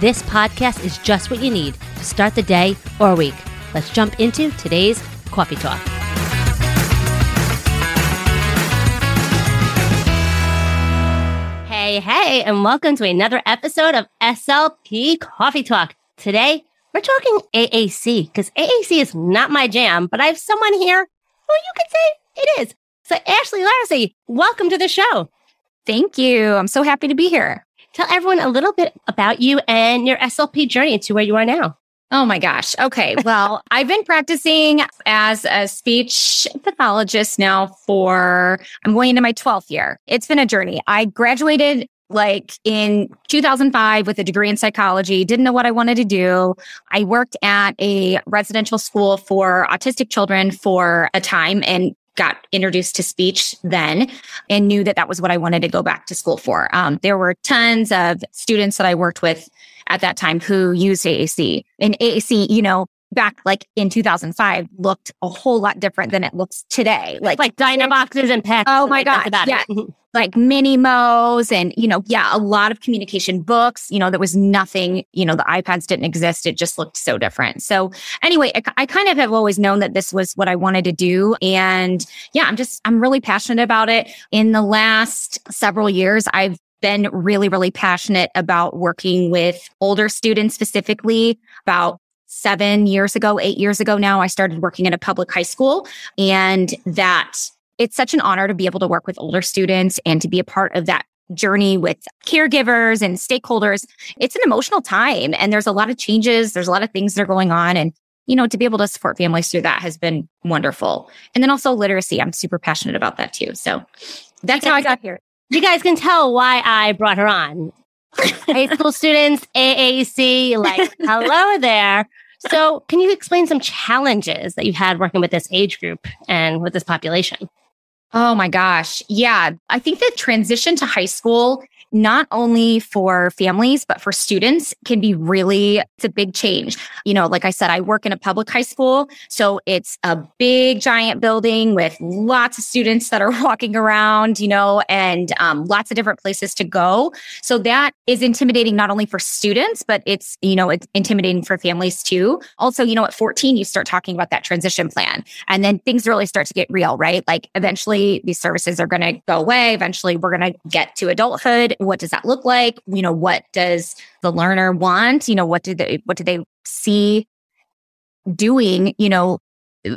this podcast is just what you need to start the day or week. Let's jump into today's coffee talk. Hey, hey, and welcome to another episode of SLP Coffee Talk. Today, we're talking AAC because AAC is not my jam, but I have someone here who you could say it is. So, Ashley Larcy, welcome to the show. Thank you. I'm so happy to be here. Tell everyone a little bit about you and your SLP journey to where you are now. Oh my gosh. Okay. Well, I've been practicing as a speech pathologist now for, I'm going into my 12th year. It's been a journey. I graduated like in 2005 with a degree in psychology, didn't know what I wanted to do. I worked at a residential school for autistic children for a time and got introduced to speech then and knew that that was what I wanted to go back to school for. Um, there were tons of students that I worked with at that time who used AAC. And AAC, you know, back like in 2005 looked a whole lot different than it looks today. Like like DynaVoxes and PECs. Oh my god. Yeah. like MiniMo's and you know yeah a lot of communication books you know there was nothing you know the ipads didn't exist. It just looked so different. So anyway I, I, kind of have always known that this was what i wanted to do. And yeah i'm just i'm really passionate about it. In the last several years i've been really, really passionate about working with older students specifically. About seven years ago, eight years ago now, I started working at a public high school. And that it's such an honor to be able to work with older students and to be a part of that journey with caregivers and stakeholders. It's an emotional time and there's a lot of changes. There's a lot of things that are going on. And, you know, to be able to support families through that has been wonderful. And then also literacy. I'm super passionate about that too. So that's how I got here you guys can tell why I brought her on. High school students, AAC, like, hello there. So, can you explain some challenges that you've had working with this age group and with this population? Oh my gosh. Yeah. I think the transition to high school not only for families, but for students can be really, it's a big change. You know, like I said, I work in a public high school. So it's a big giant building with lots of students that are walking around, you know, and um, lots of different places to go. So that is intimidating not only for students, but it's, you know, it's intimidating for families too. Also, you know, at 14, you start talking about that transition plan and then things really start to get real, right? Like eventually these services are going to go away. Eventually we're going to get to adulthood what does that look like? You know, what does the learner want? You know, what do they what do they see doing, you know,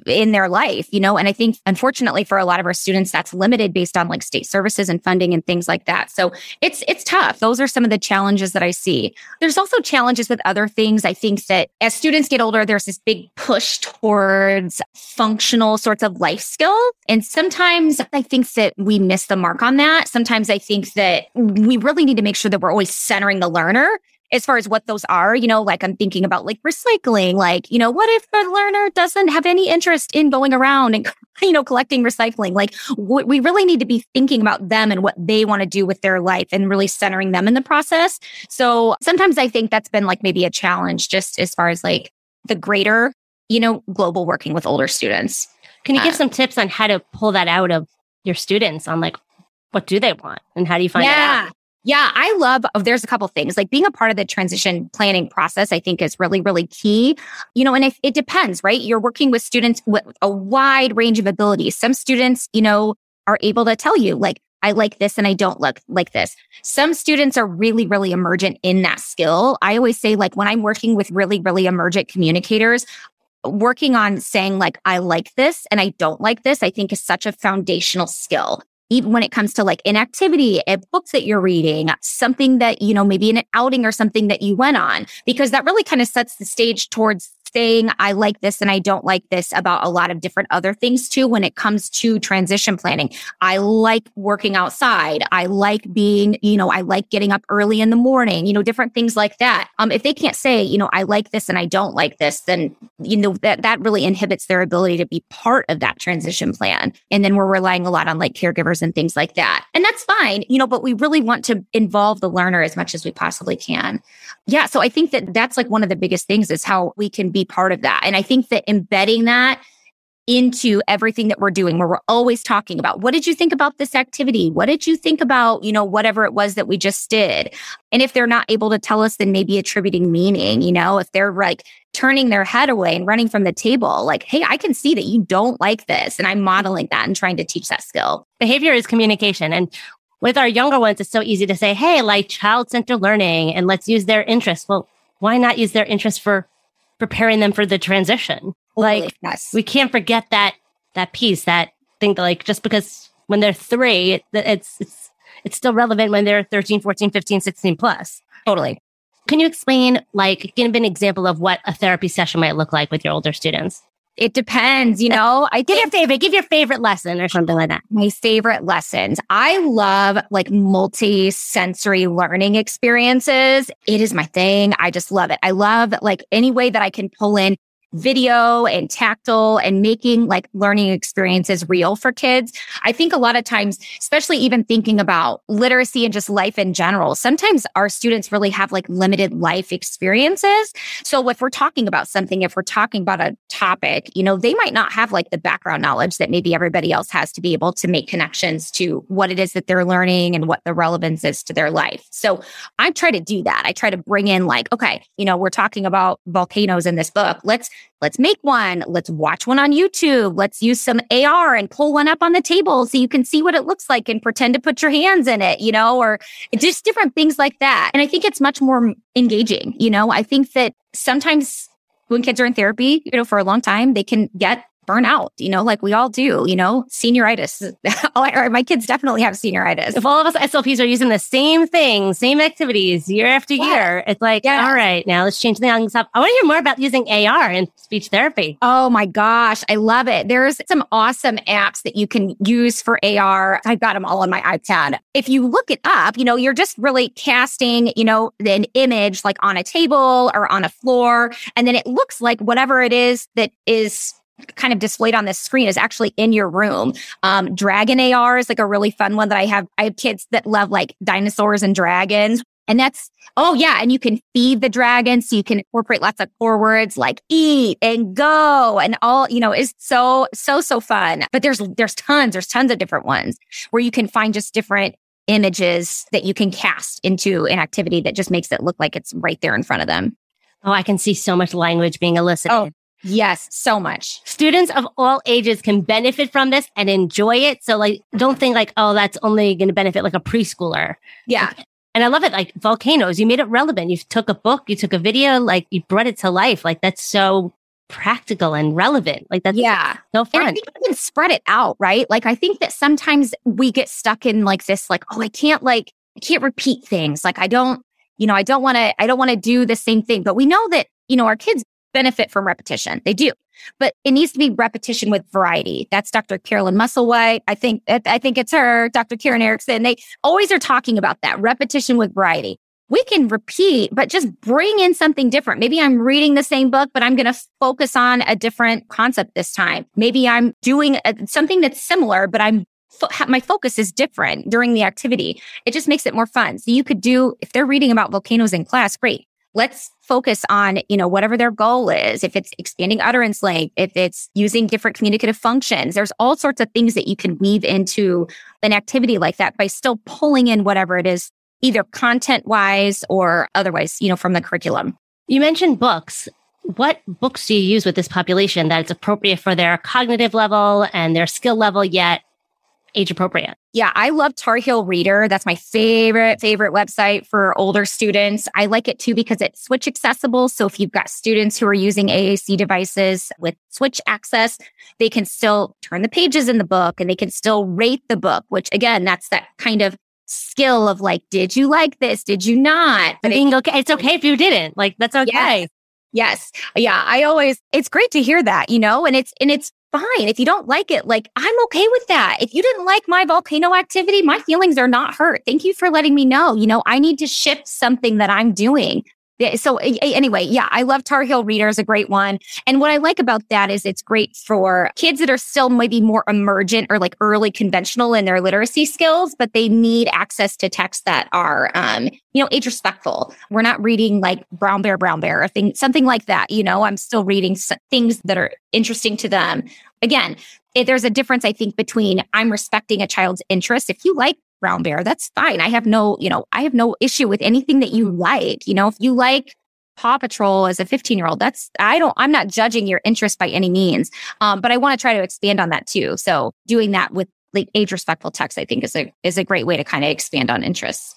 in their life, you know? And I think unfortunately for a lot of our students, that's limited based on like state services and funding and things like that. So it's, it's tough. Those are some of the challenges that I see. There's also challenges with other things. I think that as students get older, there's this big push towards functional sorts of life skills. And sometimes I think that we miss the mark on that. Sometimes I think that we really need to make sure that we're always centering the learner as far as what those are, you know, like I'm thinking about like recycling, like, you know, what if the learner doesn't have any interest in going around and, you know, collecting recycling? Like we really need to be thinking about them and what they want to do with their life and really centering them in the process. So sometimes I think that's been like maybe a challenge just as far as like the greater, you know, global working with older students. Can you give uh, some tips on how to pull that out of your students on like what do they want and how do you find yeah. out? Yeah, I love, oh, there's a couple things like being a part of the transition planning process, I think is really, really key. You know, and it, it depends, right? You're working with students with a wide range of abilities. Some students, you know, are able to tell you like, I like this and I don't look like this. Some students are really, really emergent in that skill. I always say, like, when I'm working with really, really emergent communicators, working on saying, like, I like this and I don't like this, I think is such a foundational skill even when it comes to like inactivity, a book that you're reading, something that, you know, maybe an outing or something that you went on, because that really kind of sets the stage towards saying I like this and I don't like this about a lot of different other things too when it comes to transition planning. I like working outside. I like being, you know, I like getting up early in the morning, you know, different things like that. Um, if they can't say, you know, I like this and I don't like this, then, you know, that, that really inhibits their ability to be part of that transition plan. And then we're relying a lot on like caregivers and things like that. And that's fine, you know, but we really want to involve the learner as much as we possibly can. Yeah. So I think that that's like one of the biggest things is how we can be part of that. And I think that embedding that into everything that we're doing where we're always talking about what did you think about this activity what did you think about you know whatever it was that we just did and if they're not able to tell us then maybe attributing meaning you know if they're like turning their head away and running from the table like hey i can see that you don't like this and i'm modeling that and trying to teach that skill behavior is communication and with our younger ones, it's so easy to say, Hey, like child centered learning and let's use their interests. Well, why not use their interests for preparing them for the transition? Like yes. we can't forget that, that piece, that thing that like, just because when they're three, it's, it's, it's still relevant when they're 13, 14, 15, 16 plus. Totally. Can you explain, like, give an example of what a therapy session might look like with your older students? It depends, you know. I give your favorite, give your favorite lesson or something like that. My favorite lessons. I love like multi-sensory learning experiences. It is my thing. I just love it. I love like any way that I can pull in video and tactile and making like learning experiences real for kids. I think a lot of times, especially even thinking about literacy and just life in general, sometimes our students really have like limited life experiences. So if we're talking about something, if we're talking about a topic, you know, they might not have like the background knowledge that maybe everybody else has to be able to make connections to what it is that they're learning and what the relevance is to their life. So I try to do that. I try to bring in like, okay, you know, we're talking about volcanoes in this book. Let's let's make one. Let's watch one on YouTube. Let's use some AR and pull one up on the table so you can see what it looks like and pretend to put your hands in it, you know, or just different things like that. And I think it's much more engaging. You know, I think that sometimes when kids are in therapy, you know, for a long time, they can get burn out, you know, like we all do, you know, senioritis. My kids definitely have senioritis. If all of us SLPs are using the same thing, same activities year after yeah. year, it's like, yeah. all right, now let's change the stuff. I want to hear more about using AR in speech therapy. Oh my gosh, I love it. There's some awesome apps that you can use for AR. I've got them all on my iPad. If you look it up, you know, you're just really casting, you know, an image like on a table or on a floor. And then it looks like whatever it is that is kind of displayed on this screen is actually in your room. Um, Dragon AR is like a really fun one that I have. I have kids that love like dinosaurs and dragons. And that's, oh yeah. And you can feed the dragon. So you can incorporate lots of core words like eat and go and all, you know, is so, so, so fun. But there's, there's tons, there's tons of different ones where you can find just different images that you can cast into an activity that just makes it look like it's right there in front of them. Oh, I can see so much language being elicited. Oh, Yes, so much. Students of all ages can benefit from this and enjoy it. So like don't think like, oh, that's only going to benefit like a preschooler. Yeah. and I love it. Like volcanoes, you made it relevant. You took a book, you took a video, like you brought it to life. Like that's so practical and relevant. Like that's yeah, so fun. And I think you can spread it out, right? Like I think that sometimes we get stuck in like this, like, oh, I can't like I can't repeat things. Like I don't, you know, I don't want to, I don't want to do the same thing. But we know that, you know, our kids benefit from repetition. They do. But it needs to be repetition with variety. That's Dr. Carolyn Musselwhite. I think I think it's her, Dr. Karen Erickson. They always are talking about that repetition with variety we can repeat, but just bring in something different. Maybe I'm reading the same book, but I'm going to focus on a different concept this time. Maybe I'm doing a, something that's similar, but I'm my focus is different during the activity. It just makes it more fun. So you could do, if they're reading about volcanoes in class, great. Let's focus on, you know, whatever their goal is. If it's expanding utterance length, if it's using different communicative functions, there's all sorts of things that you can weave into an activity like that by still pulling in whatever it is either content wise or otherwise, you know, from the curriculum. You mentioned books. What books do you use with this population that it's appropriate for their cognitive level and their skill level, yet age appropriate? Yeah, I love Tar Heel Reader. That's my favorite, favorite website for older students. I like it too because it's switch accessible. So if you've got students who are using AAC devices with switch access, they can still turn the pages in the book and they can still rate the book, which again, that's that kind of skill of like, did you like this? Did you not? But being okay. It's okay if you didn't. Like, that's okay. Yes. Yes. Yeah. I always, it's great to hear that, you know, and it's, and it's fine. If you don't like it, like I'm okay with that. If you didn't like my volcano activity, my feelings are not hurt. Thank you for letting me know. You know, I need to shift something that I'm doing so anyway, yeah, I love Tar Heel Reader is a great one. And what I like about that is it's great for kids that are still maybe more emergent or like early conventional in their literacy skills, but they need access to texts that are, um, you know, age respectful. We're not reading like Brown Bear, Brown Bear, or thing, something like that. You know, I'm still reading things that are interesting to them. Again, there's a difference, I think, between I'm respecting a child's interest. If you like brown bear, that's fine. I have no, you know, I have no issue with anything that you like. You know, if you like Paw Patrol as a 15 year old, that's, I don't, I'm not judging your interest by any means. Um, but I want to try to expand on that too. So doing that with like age respectful text, I think is a, is a great way to kind of expand on interests.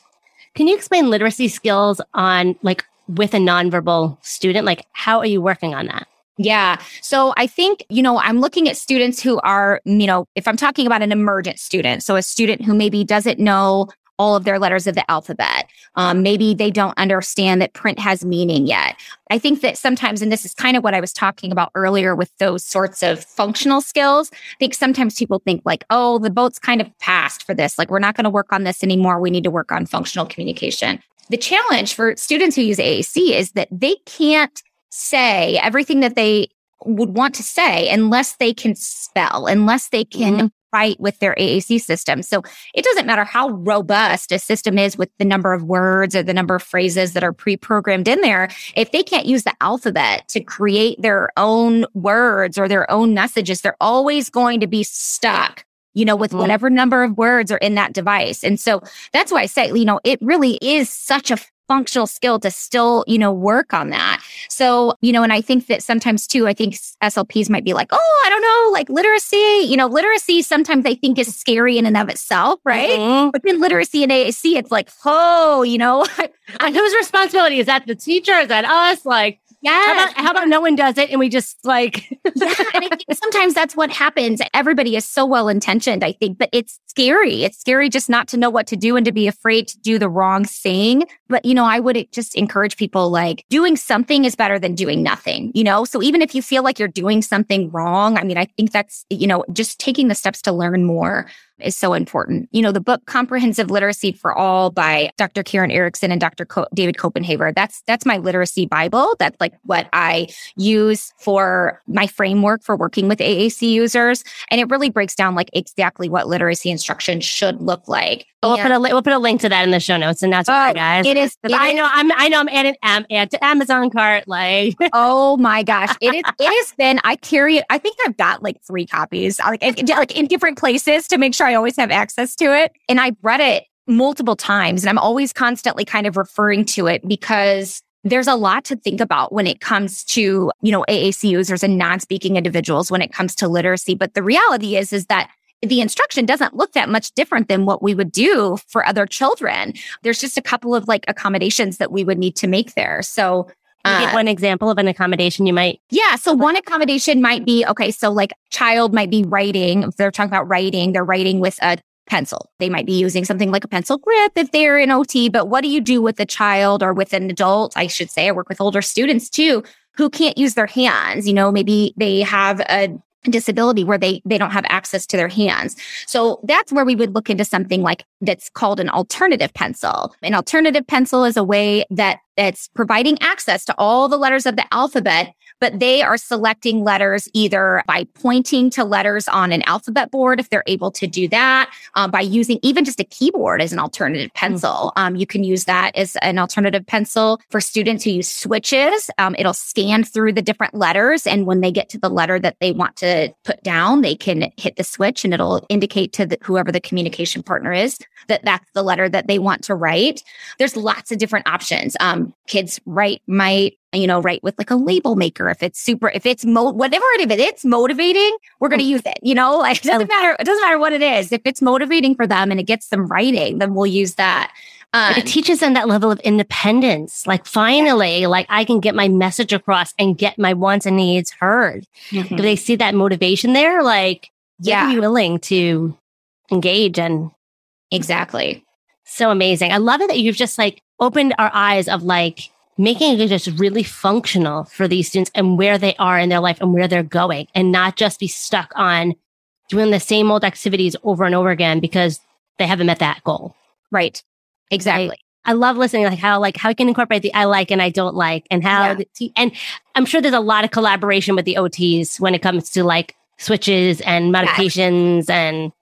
Can you explain literacy skills on like with a nonverbal student? Like, how are you working on that? Yeah. So I think, you know, I'm looking at students who are, you know, if I'm talking about an emergent student, so a student who maybe doesn't know all of their letters of the alphabet. Um, maybe they don't understand that print has meaning yet. I think that sometimes, and this is kind of what I was talking about earlier with those sorts of functional skills. I think sometimes people think like, oh, the boat's kind of passed for this. Like, we're not going to work on this anymore. We need to work on functional communication. The challenge for students who use AAC is that they can't say everything that they would want to say unless they can spell, unless they can mm-hmm. write with their AAC system. So it doesn't matter how robust a system is with the number of words or the number of phrases that are pre-programmed in there. If they can't use the alphabet to create their own words or their own messages, they're always going to be stuck you know, with mm-hmm. whatever number of words are in that device. And so that's why I say, you know, it really is such a functional skill to still, you know, work on that. So, you know, and I think that sometimes too, I think SLPs might be like, oh, I don't know, like literacy, you know, literacy sometimes I think is scary in and of itself, right? Mm-hmm. But then literacy in AAC, it's like, oh, you know, and whose responsibility is that? The teacher? Is that us? Like, yeah. How about, how about no one does it and we just like. yeah. And I think sometimes that's what happens. Everybody is so well intentioned, I think, but it's scary. It's scary just not to know what to do and to be afraid to do the wrong thing. But, you know, I would just encourage people like doing something is better than doing nothing, you know? So even if you feel like you're doing something wrong, I mean, I think that's, you know, just taking the steps to learn more is so important. You know, the book Comprehensive Literacy for All by Dr. Karen Erickson and Dr. Co- David Koppenhaver. That's that's my literacy bible. That's like what I use for my framework for working with AAC users, and it really breaks down like exactly what literacy instruction should look like. We'll put a we'll put a link to that in the show notes, and that's oh, right, guys. It is. It I know. I'm. I know. I'm adding am, add to Amazon cart. Like, oh my gosh, it is. It has been. I carry it. I think I've got like three copies, like like in different places to make sure I always have access to it. And I've read it multiple times, and I'm always constantly kind of referring to it because there's a lot to think about when it comes to, you know, AAC users and non-speaking individuals when it comes to literacy. But the reality is, is that the instruction doesn't look that much different than what we would do for other children. There's just a couple of like accommodations that we would need to make there. So Can you give Uh, one example of an accommodation you might. Yeah. So one accommodation might be okay. So like child might be writing. If they're talking about writing, they're writing with a pencil. They might be using something like a pencil grip if they're in OT. But what do you do with a child or with an adult? I should say, I work with older students too who can't use their hands. You know, maybe they have a disability where they they don't have access to their hands. So that's where we would look into something like that's called an alternative pencil. An alternative pencil is a way that it's providing access to all the letters of the alphabet, but they are selecting letters either by pointing to letters on an alphabet board if they're able to do that, uh, by using even just a keyboard as an alternative pencil. Um, you can use that as an alternative pencil for students who use switches. Um, it'll scan through the different letters, and when they get to the letter that they want to put down, they can hit the switch, and it'll indicate to the, whoever the communication partner is that that's the letter that they want to write. There's lots of different options. Um, kids write might you know write with like a label maker if it's super if it's mo- whatever it is it's motivating we're going to use it you know like it doesn't matter it doesn't matter what it is if it's motivating for them and it gets them writing then we'll use that um, it teaches them that level of independence. Like finally, like I can get my message across and get my wants and needs heard. mhm. Do they see that motivation there? Like, yeah yeah, be willing to engage and exactly so amazing. I love it that you've just like opened our eyes of like making it just really functional for these students and where they are in their life and where they're going and not just be stuck on doing the same old activities over and over again because they haven't met that goal. right exactly I love listening like how like how you can incorporate the I like and I don't like and how Yeah. the and I'm sure there's a lot of collaboration with the OTs when it comes to like switches and modifications and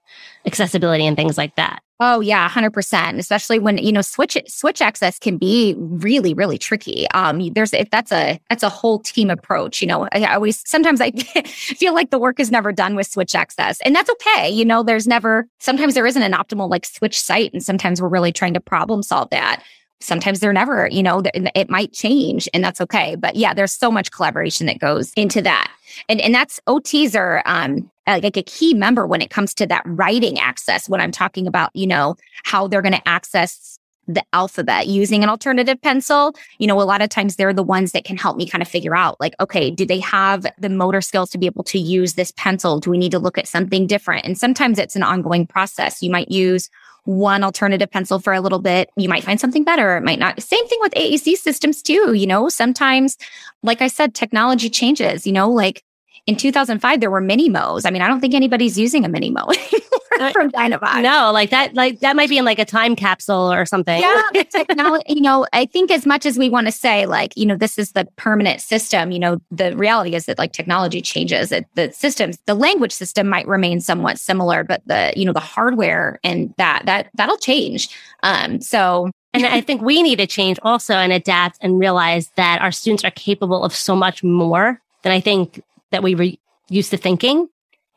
accessibility and things like that. Oh yeah, hundred percent. Especially when you know switch switch access can be really really tricky. Um, there's that's a that's a whole team approach. You know, I always sometimes I feel like the work is never done with switch access, and that's okay. You know, there's never sometimes there isn't an optimal like switch site, and sometimes we're really trying to problem solve that. Sometimes they're never. You know, it might change, and that's okay. But yeah, there's so much collaboration that goes into that, and and that's OTs are um Uh, like a key member when it comes to that writing access when i'm talking about you know how they're going to access the alphabet using an alternative pencil. You know a lot of times they're the ones that can help me kind of figure out like okay do they have the motor skills to be able to use this pencil? Do we need to look at something different? And sometimes it's an ongoing process. You might use one alternative pencil for a little bit. You might find something better. It might not. Same thing with AAC systems too you know? Sometimes like i said technology changes you know? Like in 2005 there were MiniMos i mean i don't think anybody's using a MiniMo anymore from DynaVox No, like that like that might be in like a time capsule or something. yeah technology you know i think as much as we want to say like you know this is the permanent system you know the reality is that like technology changes it, the systems the language system might remain somewhat similar but the you know the hardware and that that that'll change. Um so And I think we need to change also and adapt and realize that our students are capable of so much more than I think that we were used to thinking.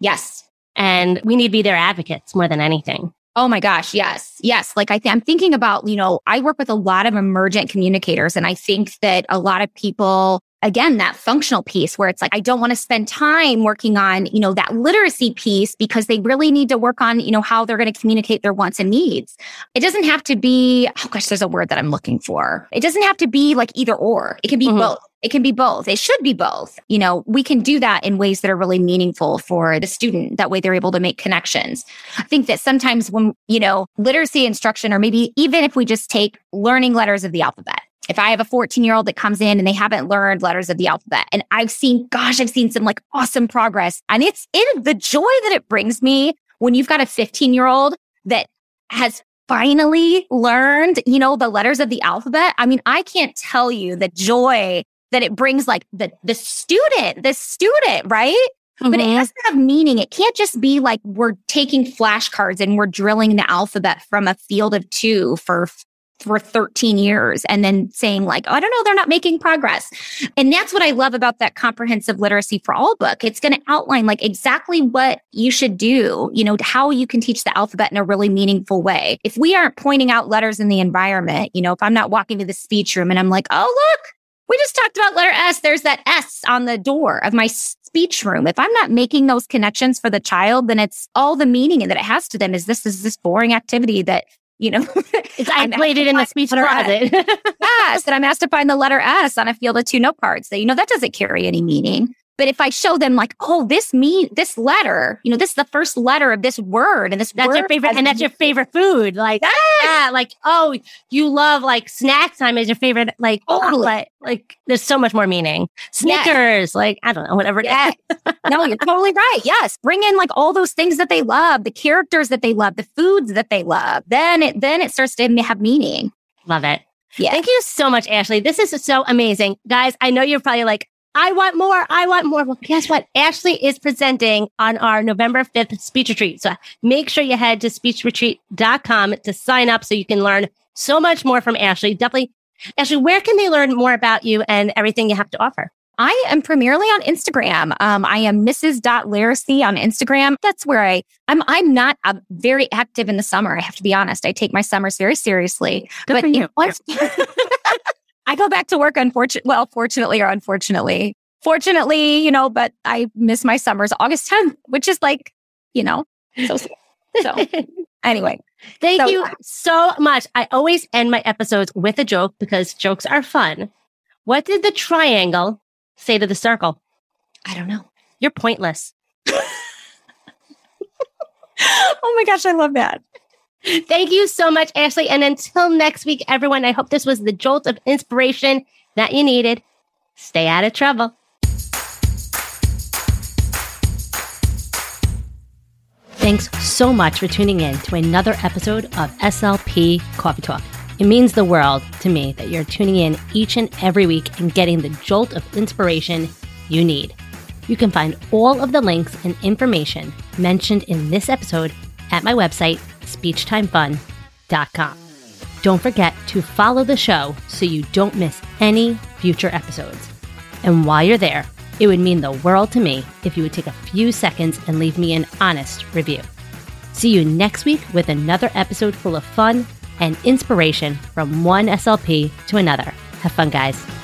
yes And we need to be their advocates more than anything. Oh my gosh, yes. Yes, like I th- I'm thinking about, you know, I work with a lot of emergent communicators and I think that a lot of people again that functional piece where it's like I don't want to spend time working on, you know, that literacy piece because they really need to work on, you know, how they're going to communicate their wants and needs. It doesn't have to be oh gosh, there's a word that I'm looking for. It doesn't have to be like either or. It can be Mhm. both. It can be both. It should be both. You know, we can do that in ways that are really meaningful for the student. That way they're able to make connections. I think that sometimes when, you know, literacy instruction, or maybe even if we just take learning letters of the alphabet, if I have a 14 year old that comes in and they haven't learned letters of the alphabet, and I've seen, gosh, I've seen some like awesome progress. And it's in the joy that it brings me when you've got a 15 year old that has finally learned, you know, the letters of the alphabet. I mean, I can't tell you the joy that it brings like the the student, the student, right? But it Mhm. has to have meaning. It can't just be like we're taking flashcards and we're drilling the alphabet from a field of two for for 13 years and then saying like, oh, I don't know, they're not making progress. And that's what I love about that comprehensive literacy for all book. It's going to outline like exactly what you should do, you know, how you can teach the alphabet in a really meaningful way. If we aren't pointing out letters in the environment, you know, if I'm not walking to the speech room and I'm like, oh, look, we just talked about letter S. There's that S on the door of my speech room. If I'm not making those connections for the child, then it's all the meaning that it has to them is this is this boring activity that you know, it's isolated in the speech closet. yes. And I'm asked to find the letter S on a field of two note cards that, you know, that doesn't carry any meaning. But if I show them like, oh, this mean this letter, you know, this is the first letter of this word, and this that's your favorite, and that's your favorite food. Like, yes. Yeah, like, oh, you love like snack time is your favorite, like, totally. Like, like, there's so much more meaning. Snickers, yes. like, I don't know, whatever. Yeah. no, you're totally right. Yes, bring in like all those things that they love, the characters that they love, the foods that they love. Then it then it starts to have meaning. Love it. Yeah. Thank you so much, Ashley. This is so amazing. Guys, I know you're probably like, I want more. I want more. Well, guess what? Ashley is presenting on our November 5th speech retreat. So make sure you head to speechretreat.com to sign up so you can learn so much more from Ashley. Definitely. Ashley, where can they learn more about you and everything you have to offer? I am primarily on Instagram. Um, I am Mrs. Literacy on Instagram. That's where I, I'm, I'm not uh, very active in the summer. I have to be honest. I take my summers very seriously. Good but for you. Once, I go back to work, unfortunately, well, fortunately or unfortunately. Fortunately, you know, but I miss my summers August 10th, which is like, you know, so, so anyway. Thank so, you so much. I always end my episodes with a joke because jokes are fun. What did the triangle say to the circle? I don't know. You're pointless. oh my gosh, I love that. Thank you so much, Ashley. And until next week, everyone, I hope this was the jolt of inspiration that you needed. Stay out of trouble. Thanks so much for tuning in to another episode of SLP Coffee Talk. It means the world to me that you're tuning in each and every week and getting the jolt of inspiration you need. You can find all of the links and information mentioned in this episode at my website, speechtimefun.com. Don't forget to follow the show so you don't miss any future episodes. And while you're there, it would mean the world to me if you would take a few seconds and leave me an honest review. See you next week with another episode full of fun and inspiration from one SLP to another. Have fun, guys.